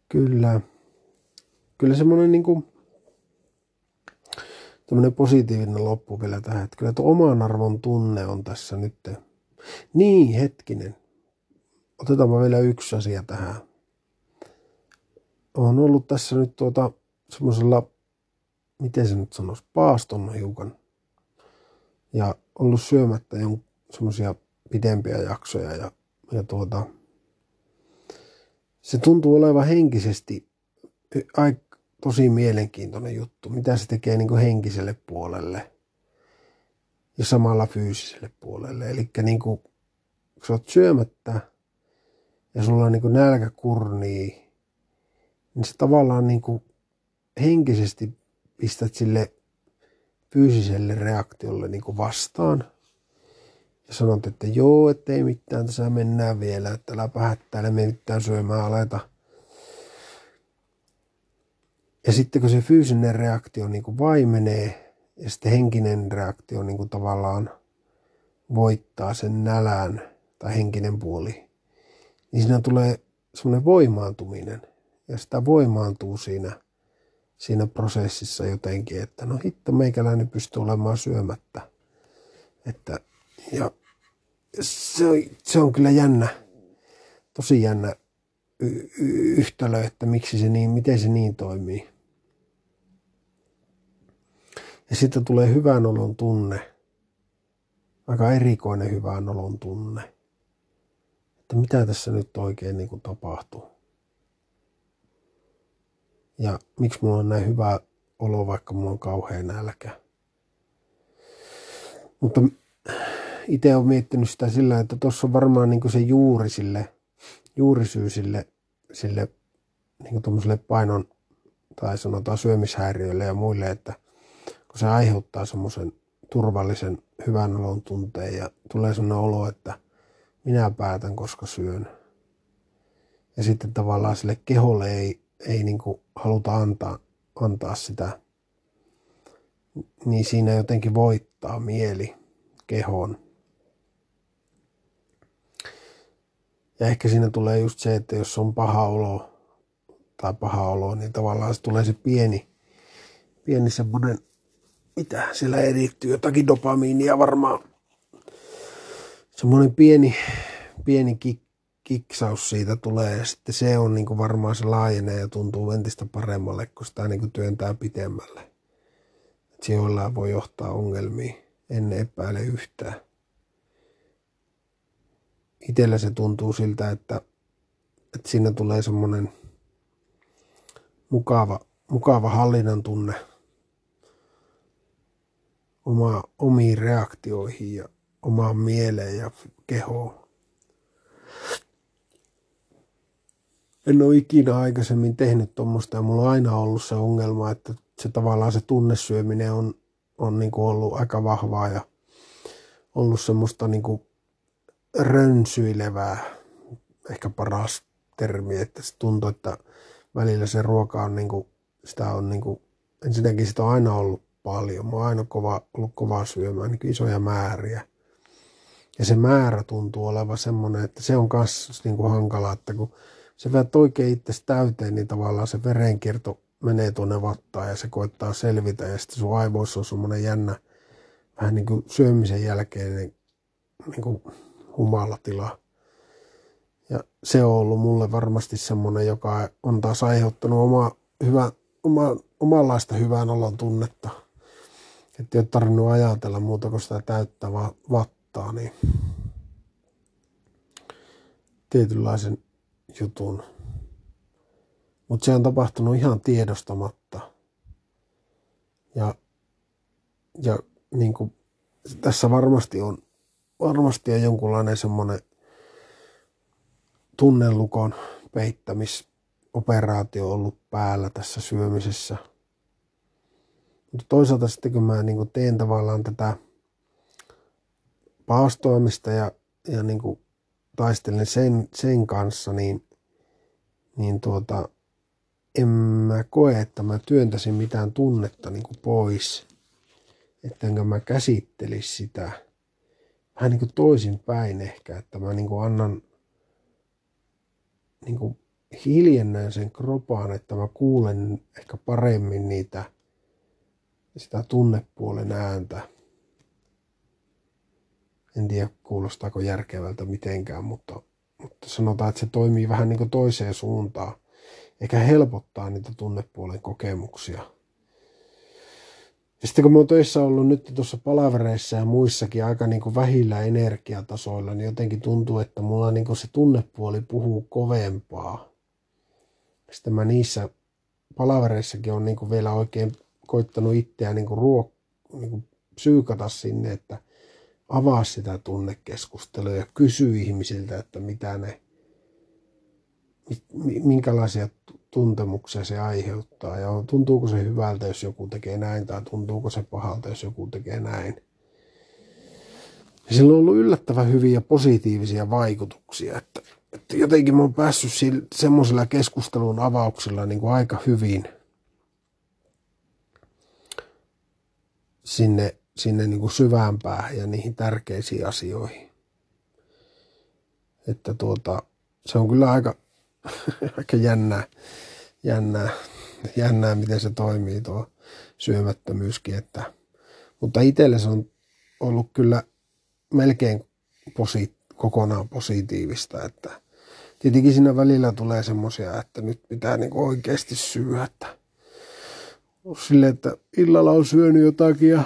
Kyllä. Kyllä semmoinen niin kuin positiivinen loppu vielä tähän, että kyllä tuo oman arvon tunne on tässä nyt. Niin, hetkinen. Otetaanpa vielä yksi asia tähän. On ollut tässä nyt tuota semmoisella, miten se nyt sanoisi, paaston hiukan. Ja ollut syömättä semmoisia pidempiä jaksoja ja, ja tuota, se tuntuu olevan henkisesti tosi mielenkiintoinen juttu, mitä se tekee niin kuin henkiselle puolelle ja samalla fyysiselle puolelle. Eli niin kuin, kun sä oot syömättä ja sulla on niin kuin nälkä kurnii, niin se tavallaan niin kuin henkisesti pistät sille fyysiselle reaktiolle niin kuin vastaan. Ja sanot, että joo, ettei mitään, tässä mennään vielä, että äläpä hättäile, me mitään syömään aleta – ja sitten kun se fyysinen reaktio niin kuin vaimenee ja sitten henkinen reaktio niin kuin tavallaan voittaa sen nälän tai henkinen puoli, niin siinä tulee semmoinen voimaantuminen. Ja sitä voimaantuu siinä siinä prosessissa jotenkin, että no hitto, meikäläinen pystyy olemaan syömättä. Että, ja se se on kyllä jännä, tosi jännä y- y- yhtälö, että miksi se niin, miten se niin toimii. Ja sitten tulee hyvän olon tunne, aika erikoinen hyvän olon tunne, että mitä tässä nyt oikein niin kuin tapahtuu. Ja miksi mulla on näin hyvä olo, vaikka mulla on kauhean nälkä. Mutta itse olen miettinyt sitä sillä, että tuossa on varmaan niin se juuri sille, juurisyy sille, sille niin painon tai sanotaan syömishäiriöille ja muille, että kun se aiheuttaa semmoisen turvallisen hyvän olon tunteen ja tulee sellainen olo, että minä päätän, koska syön. Ja sitten tavallaan sille keholle ei, ei niin haluta antaa, antaa sitä, niin siinä jotenkin voittaa mieli kehoon. Ja ehkä siinä tulee just se, että jos on paha olo tai paha olo, niin tavallaan se tulee se pieni, pieni semmoinen, mitä siellä erittyy, jotakin dopamiinia varmaan. Semmoinen pieni, pieni kik, kiksaus siitä tulee ja sitten se on niin kuin varmaan se laajenee ja tuntuu entistä paremmalle, kun sitä niin kuin työntää pitemmälle. Et voi johtaa ongelmiin, en epäile yhtään itsellä se tuntuu siltä, että, että siinä tulee semmoinen mukava, mukava hallinnan tunne oma, omiin reaktioihin ja omaan mieleen ja kehoon. En ole ikinä aikaisemmin tehnyt tuommoista ja mulla on aina ollut se ongelma, että se tavallaan se tunnesyöminen on, on niin kuin ollut aika vahvaa ja ollut semmoista niin kuin rönsyilevää, ehkä paras termi, että se tuntuu, että välillä se ruoka on niin kuin, sitä on niin kuin, ensinnäkin sitä on aina ollut paljon. Mä oon aina kova, ollut kova syömään niin isoja määriä. Ja se määrä tuntuu olevan semmoinen, että se on myös niin kuin hankala, että kun se vedät oikein itse täyteen, niin tavallaan se verenkierto menee tuonne vattaan ja se koittaa selvitä ja sitten sun aivoissa on semmoinen jännä, vähän niin kuin syömisen jälkeen niin, kuin humalatila. Ja se on ollut mulle varmasti semmoinen, joka on taas aiheuttanut oma, hyvä, oma, omanlaista hyvän olon tunnetta. Että ei ole tarvinnut ajatella muuta kuin sitä täyttä vattaa, niin tietynlaisen jutun. Mutta se on tapahtunut ihan tiedostamatta. Ja, ja niin kuin, tässä varmasti on varmasti on jonkunlainen semmoinen tunnelukon peittämisoperaatio ollut päällä tässä syömisessä. Mutta toisaalta sitten kun mä niin teen tavallaan tätä paastoamista ja, ja niin kuin taistelen sen, sen kanssa, niin, niin tuota, en mä koe, että mä työntäisin mitään tunnetta niin kuin pois. Että enkä mä käsittelisi sitä vähän niin kuin toisinpäin ehkä, että mä niin kuin annan niin kuin hiljennän sen kropaan, että mä kuulen ehkä paremmin niitä sitä tunnepuolen ääntä. En tiedä kuulostaako järkevältä mitenkään, mutta, mutta sanotaan, että se toimii vähän niin kuin toiseen suuntaan. Eikä helpottaa niitä tunnepuolen kokemuksia. Ja sitten kun mä oon töissä ollut nyt tuossa palavereissa ja muissakin aika niin kuin vähillä energiatasoilla, niin jotenkin tuntuu, että mulla niin kuin se tunnepuoli puhuu kovempaa. Sitten mä niissä palavereissakin on niin kuin vielä oikein koittanut itseään niin kuin ruok, niin kuin psyykata sinne, että avaa sitä tunnekeskustelua ja kysy ihmisiltä, että mitä ne, minkälaisia tuntemuksia se aiheuttaa ja tuntuuko se hyvältä, jos joku tekee näin tai tuntuuko se pahalta, jos joku tekee näin. Sillä on ollut yllättävän hyviä positiivisia vaikutuksia, että, että jotenkin mä oon päässyt semmoisella keskustelun avauksella niin kuin aika hyvin sinne, sinne niin kuin syvään päähän ja niihin tärkeisiin asioihin. Että tuota, se on kyllä aika, aika jännää, jännää jännää, miten se toimii tuo syömättömyyskin. Että, mutta itselle se on ollut kyllä melkein posi, kokonaan positiivista, että tietenkin siinä välillä tulee semmoisia, että nyt pitää niin oikeasti syödä, että silleen, että illalla on syönyt jotakin ja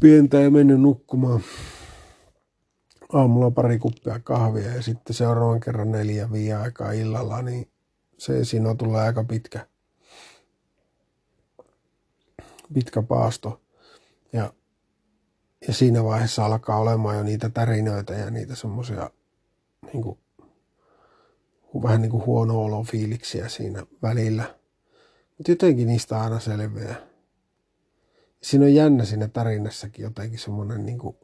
pientä ja mennyt nukkumaan. Aamulla pari kuppia kahvia ja sitten seuraavan kerran neljä viiden aikaa illalla, niin se siinä tulee aika pitkä, pitkä paasto. Ja, ja siinä vaiheessa alkaa olemaan jo niitä tärinöitä ja niitä semmoisia niin kuin, vähän niin kuin huono olo fiiliksiä siinä välillä. Mutta jotenkin niistä aina selviää. Siinä on jännä siinä tarinassakin jotenkin semmoinen niin kuin,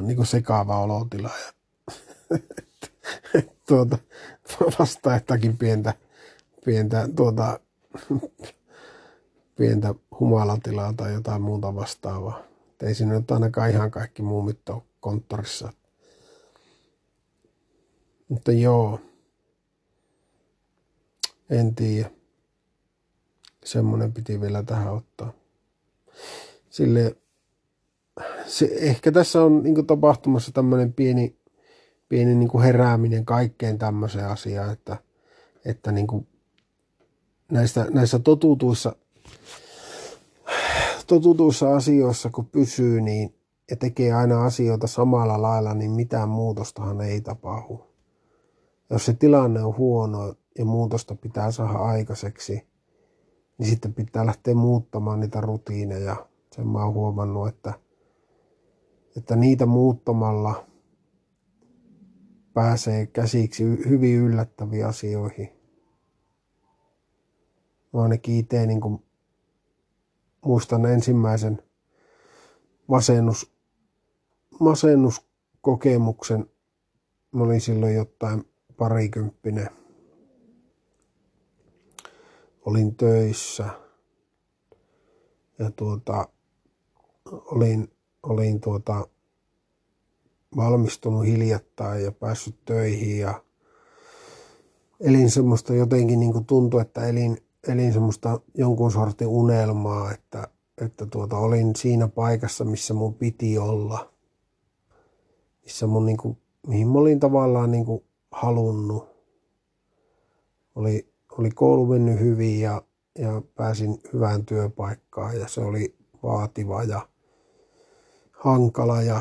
niin kuin sekaava olotila. Ja, tuota, vastaa jotakin pientä, pientä, tuota, pientä humalatilaa tai jotain muuta vastaavaa. Et ei siinä nyt ainakaan ihan kaikki muumit ole konttorissa. Mutta joo, en tiedä. Semmoinen piti vielä tähän ottaa. Sille, se, ehkä tässä on niin tapahtumassa tämmöinen pieni, pieni niin herääminen kaikkeen tämmöiseen asiaan, että, että niin kuin näissä, näissä totutuissa, totutuissa asioissa, kun pysyy niin, ja tekee aina asioita samalla lailla, niin mitään muutostahan ei tapahdu. Jos se tilanne on huono ja muutosta pitää saada aikaiseksi, niin sitten pitää lähteä muuttamaan niitä rutiineja. Sen mä oon huomannut, että, että niitä muuttamalla pääsee käsiksi hyvin yllättäviin asioihin. Mä ainakin itse niin kuin muistan ensimmäisen masennus, masennuskokemuksen. Mä olin silloin jotain parikymppinen olin töissä ja tuota, olin, olin tuota, valmistunut hiljattain ja päässyt töihin ja elin semmoista jotenkin niin kuin tuntui, että elin, elin semmoista jonkun sortin unelmaa, että, että tuota, olin siinä paikassa, missä mun piti olla, missä mun niin kuin, mihin mä olin tavallaan niin kuin halunnut. Oli, oli koulu mennyt hyvin ja, ja pääsin hyvään työpaikkaan ja se oli vaativa ja hankala ja,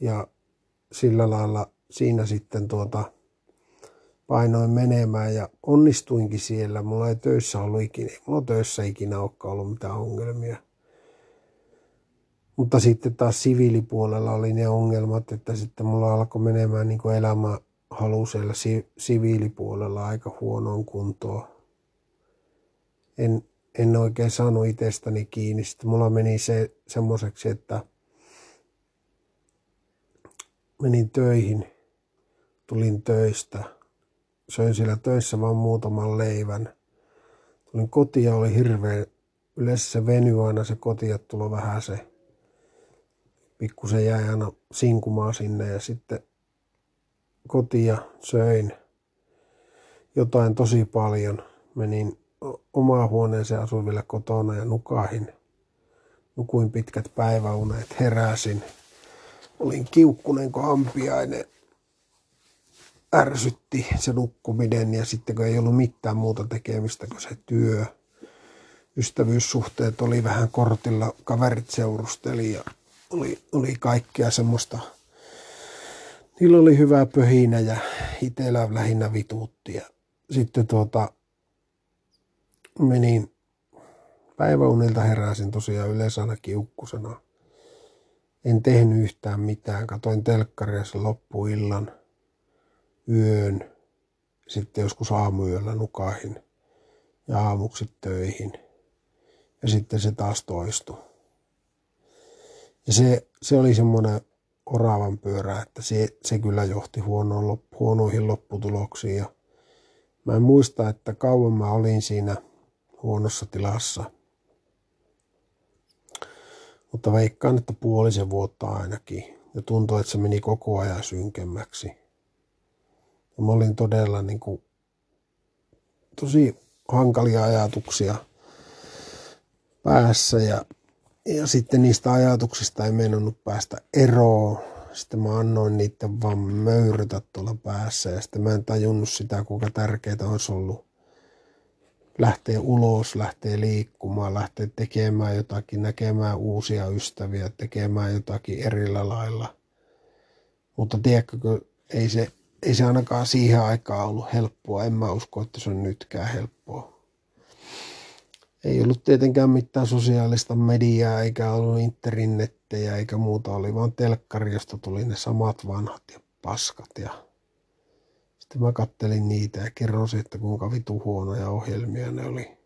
ja sillä lailla siinä sitten tuota painoin menemään ja onnistuinkin siellä. Mulla ei töissä ollut ikinä, mulla töissä ikinä olekaan ollut mitään ongelmia. Mutta sitten taas siviilipuolella oli ne ongelmat, että sitten mulla alkoi menemään niin kuin elämä halu siellä si- siviilipuolella aika huonoon kuntoon. En, en oikein saanut itsestäni kiinni. Sitten mulla meni se semmoiseksi, että menin töihin, tulin töistä, söin siellä töissä vain muutaman leivän. Tulin kotiin ja oli hirveän, yleensä se veny aina se kotia tulo vähän se, pikkusen jäi aina sinkumaan sinne ja sitten kotia, söin jotain tosi paljon. Menin omaan huoneeseen, asuin vielä kotona ja nukahin. Nukuin pitkät päiväunet, heräsin. Olin kiukkunen kuin ampiainen. Ärsytti se nukkuminen ja sitten kun ei ollut mitään muuta tekemistä kuin se työ. Ystävyyssuhteet oli vähän kortilla, kaverit seurusteli ja oli, oli kaikkea semmoista niillä oli hyvä pöhinä ja itsellä lähinnä vituutti. Ja sitten tuota, menin päiväunilta heräsin tosiaan yleensä aina kiukkusena. En tehnyt yhtään mitään. Katoin telkkaria sen loppuillan, yön, sitten joskus aamuyöllä nukahin ja aamuksi töihin. Ja sitten se taas toistui. Ja se, se oli semmoinen oravan pyörä, että se, se kyllä johti huonoon, huonoihin lopputuloksiin. Ja mä en muista, että kauan mä olin siinä huonossa tilassa. Mutta veikkaan, että puolisen vuotta ainakin. Ja tuntui, että se meni koko ajan synkemmäksi. Ja mä olin todella niin kuin tosi hankalia ajatuksia päässä ja, ja sitten niistä ajatuksista ei meinannut päästä eroon. Sitten mä annoin niiden vaan möyrytä tuolla päässä ja sitten mä en tajunnut sitä, kuinka tärkeää olisi ollut lähteä ulos, lähteä liikkumaan, lähteä tekemään jotakin, näkemään uusia ystäviä, tekemään jotakin erillä lailla. Mutta tiedätkö, ei se, ei se ainakaan siihen aikaan ollut helppoa. En mä usko, että se on nytkään helppoa. Ei ollut tietenkään mitään sosiaalista mediaa, eikä ollut internettejä eikä muuta. Oli vaan telkkari, josta tuli ne samat vanhat ja paskat. Ja sitten mä kattelin niitä ja kerrosin, että kuinka vitu huonoja ohjelmia ne oli.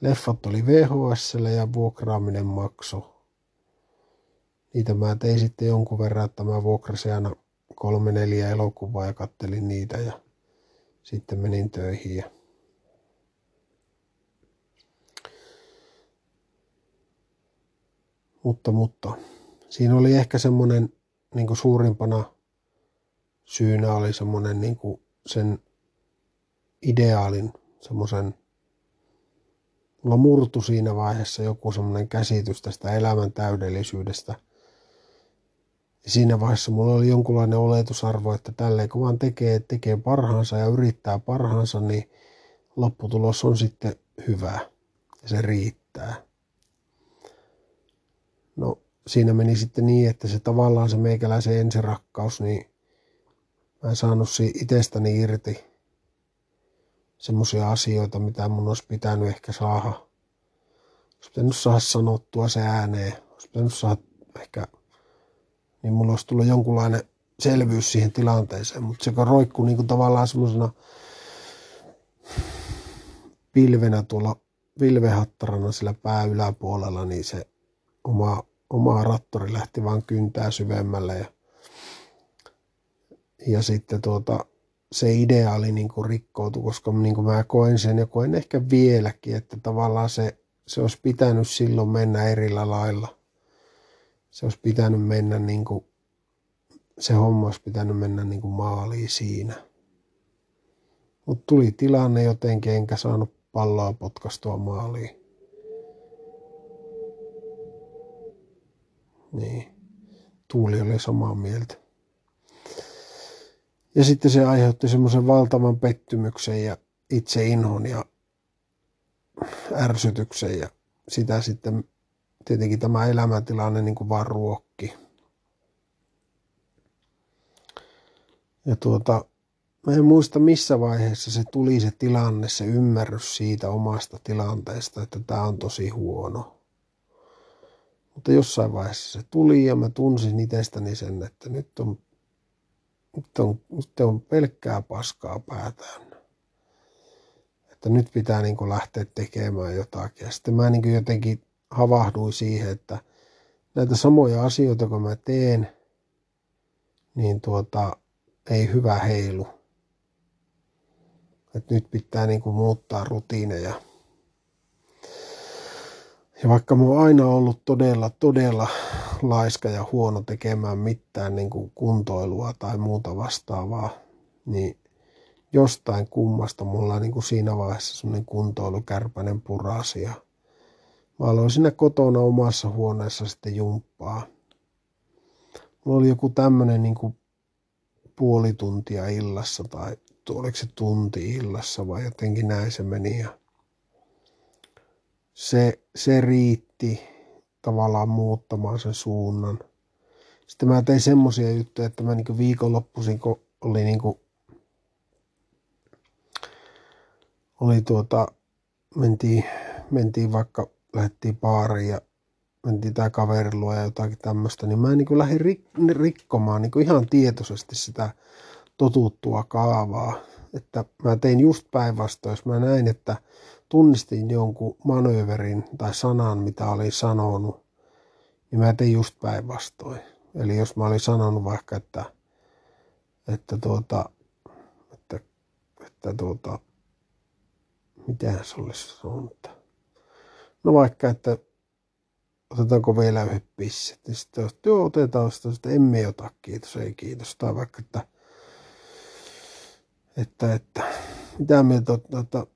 Leffat oli VHS ja vuokraaminen makso. Niitä mä tein sitten jonkun verran, että mä vuokrasin aina kolme neljä elokuvaa ja kattelin niitä ja sitten menin töihin. Ja mutta, mutta siinä oli ehkä semmoinen niin suurimpana syynä oli semmoinen niin sen ideaalin, semmoisen, mulla murtu siinä vaiheessa joku semmoinen käsitys tästä elämän täydellisyydestä. Ja siinä vaiheessa mulla oli jonkunlainen oletusarvo, että tälleen kun vaan tekee, tekee parhaansa ja yrittää parhaansa, niin lopputulos on sitten hyvä ja se riittää. No siinä meni sitten niin, että se tavallaan se meikäläisen ensirakkaus, niin mä en saanut itsestäni irti semmoisia asioita, mitä mun olisi pitänyt ehkä saada. Olisi pitänyt saada sanottua se ääneen. Olisi pitänyt saada ehkä, niin mulla olisi tullut jonkunlainen selvyys siihen tilanteeseen. Mutta se roikkuu niin kuin tavallaan semmoisena pilvenä tuolla vilvehattarana sillä pää yläpuolella, niin se oma, oma rattori lähti vaan kyntää syvemmälle ja ja sitten tuota, se ideaali niin kuin rikkoutui, koska niin kuin mä koen sen ja koen ehkä vieläkin, että tavallaan se, se olisi pitänyt silloin mennä erillä lailla. Se olisi pitänyt mennä niin kuin, se homma olisi pitänyt mennä niin kuin maaliin siinä. Mutta tuli tilanne jotenkin, enkä saanut palloa potkastua maaliin. Niin. Tuuli oli samaa mieltä. Ja sitten se aiheutti semmoisen valtavan pettymyksen ja itse inhon ja ärsytyksen ja sitä sitten tietenkin tämä elämäntilanne niin kuin vaan ruokki. Ja tuota, mä en muista missä vaiheessa se tuli se tilanne, se ymmärrys siitä omasta tilanteesta, että tämä on tosi huono. Mutta jossain vaiheessa se tuli ja mä tunsin itsestäni sen, että nyt on nyt on, nyt on pelkkää paskaa päätään. Että nyt pitää niin kuin lähteä tekemään jotakin. Ja sitten mä niin jotenkin havahduin siihen, että näitä samoja asioita kun mä teen, niin tuota, ei hyvä heilu. Että nyt pitää niin kuin muuttaa rutiineja. Ja vaikka mä oon aina ollut todella, todella laiska ja huono tekemään mitään niin kuin kuntoilua tai muuta vastaavaa, niin jostain kummasta mulla niin kuin siinä vaiheessa semmoinen kuntoilukärpäinen purasi ja mä aloin siinä kotona omassa huoneessa sitten jumppaa. Mulla oli joku tämmöinen niin kuin puoli tuntia illassa tai oliko se tunti illassa vai jotenkin näin se meni ja se, se riitti tavallaan muuttamaan sen suunnan. Sitten mä tein semmosia juttuja, että mä niinku viikonloppuisin, kun oli niinku, oli tuota, mentiin, mentiin vaikka, lähdettiin baariin ja mentiin tää kaverilua ja jotakin tämmöistä, niin mä niinku lähdin rik- rikkomaan niinku ihan tietoisesti sitä totuttua kaavaa. Että mä tein just päinvastoin, jos mä näin, että tunnistin jonkun manööverin tai sanan, mitä olin sanonut, niin mä tein just päinvastoin. Eli jos mä olin sanonut vaikka, että, että tuota, että, että tuota, miten se olisi sanonut, no vaikka, että otetaanko vielä yhdet pisset, niin sitten että joo, otetaan sitä, että emme ota, kiitos, ei kiitos, tai vaikka, että, että, että mitä mieltä, että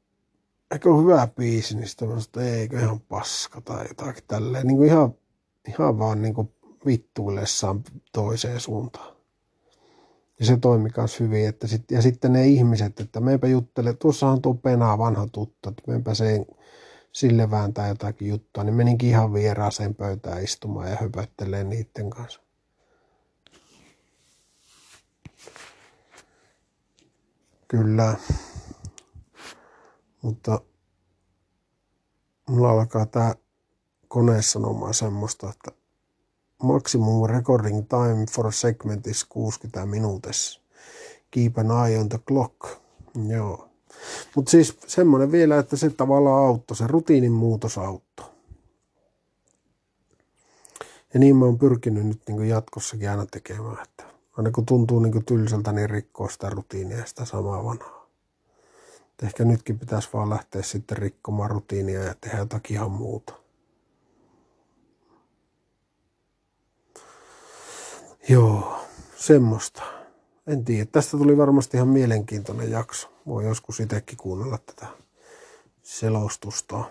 eikö ole hyvä biisi, niin sitten mä sanoin, että eikö ihan paska tai jotakin tälleen. Niin kuin ihan, ihan vaan niin kuin vittuillessaan toiseen suuntaan. Ja se toimi myös hyvin. Että sit, ja sitten ne ihmiset, että meipä juttele, tuossahan tuo Penaa vanha tuttu, että meipä sen sille vääntää jotakin juttua, niin meninkin ihan vieraaseen pöytään istumaan ja höpöttelee niiden kanssa. Kyllä. Mutta mulla alkaa tää kone sanomaan semmoista, että maximum recording time for segment is 60 minuutissa. Keep an eye on the clock. Joo. Mutta siis semmoinen vielä, että se tavallaan auttoi, se rutiinin muutos auttoi. Ja niin mä oon pyrkinyt nyt niin jatkossakin aina tekemään, että aina kun tuntuu niin tylsältä, niin rikkoa sitä rutiinia ja sitä samaa vanhaa. Ehkä nytkin pitäisi vaan lähteä sitten rikkomaan rutiinia ja tehdä jotakin ihan muuta. Joo, semmoista. En tiedä. Tästä tuli varmasti ihan mielenkiintoinen jakso. Voi joskus itsekin kuunnella tätä selostusta.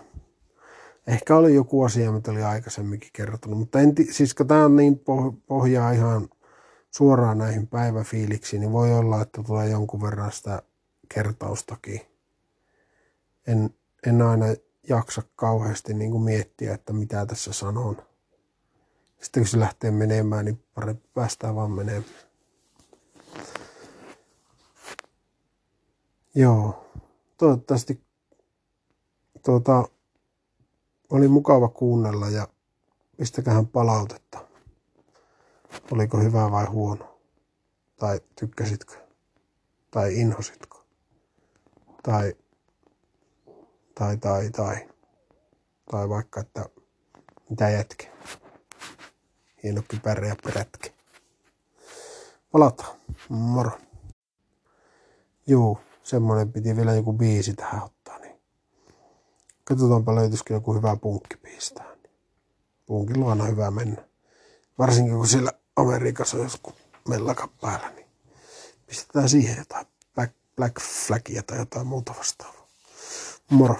Ehkä oli joku asia, mitä oli aikaisemminkin kertonut, mutta en tii, siis kun tämä on niin pohjaa ihan suoraan näihin päiväfiiliksiin, niin voi olla, että tulee jonkun verran sitä kertaustakin. En, en aina jaksa kauheasti niin kuin miettiä, että mitä tässä sanon. Sitten kun se lähtee menemään, niin parempi päästään vaan menemään. Joo, toivottavasti tuota, oli mukava kuunnella ja pistäkähän palautetta. Oliko hyvä vai huono? Tai tykkäsitkö? Tai inhositko? Tai, tai, tai, tai. Tai vaikka, että mitä jätke. Hieno kypärä ja perätke. Palataan. Moro. Joo, semmonen piti vielä joku biisi tähän ottaa. Niin. Katsotaanpa löytyisikö joku hyvä punkkibiisi tähän. Punkilla on aina hyvä mennä. Varsinkin kun siellä Amerikassa on joskus mellaka päällä, niin pistetään siihen jotain Black, Black Flagia tai jotain muuta vastaavaa. Moro.